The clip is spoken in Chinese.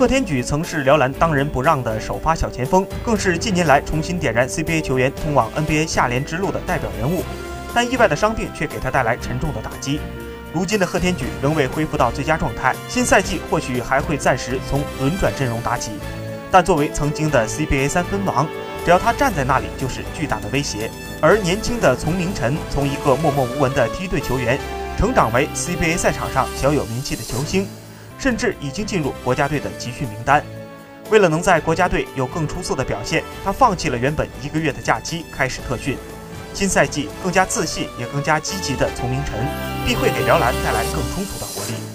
贺天举曾是辽篮当仁不让的首发小前锋，更是近年来重新点燃 CBA 球员通往 NBA 下联之路的代表人物。但意外的伤病却给他带来沉重的打击。如今的贺天举仍未恢复到最佳状态，新赛季或许还会暂时从轮转阵容打起。但作为曾经的 CBA 三分王，只要他站在那里，就是巨大的威胁。而年轻的丛明晨从一个默默无闻的梯队球员，成长为 CBA 赛场上小有名气的球星，甚至已经进入国家队的集训名单。为了能在国家队有更出色的表现，他放弃了原本一个月的假期，开始特训。新赛季更加自信，也更加积极的丛明晨，必会给辽篮带来更充足的活力。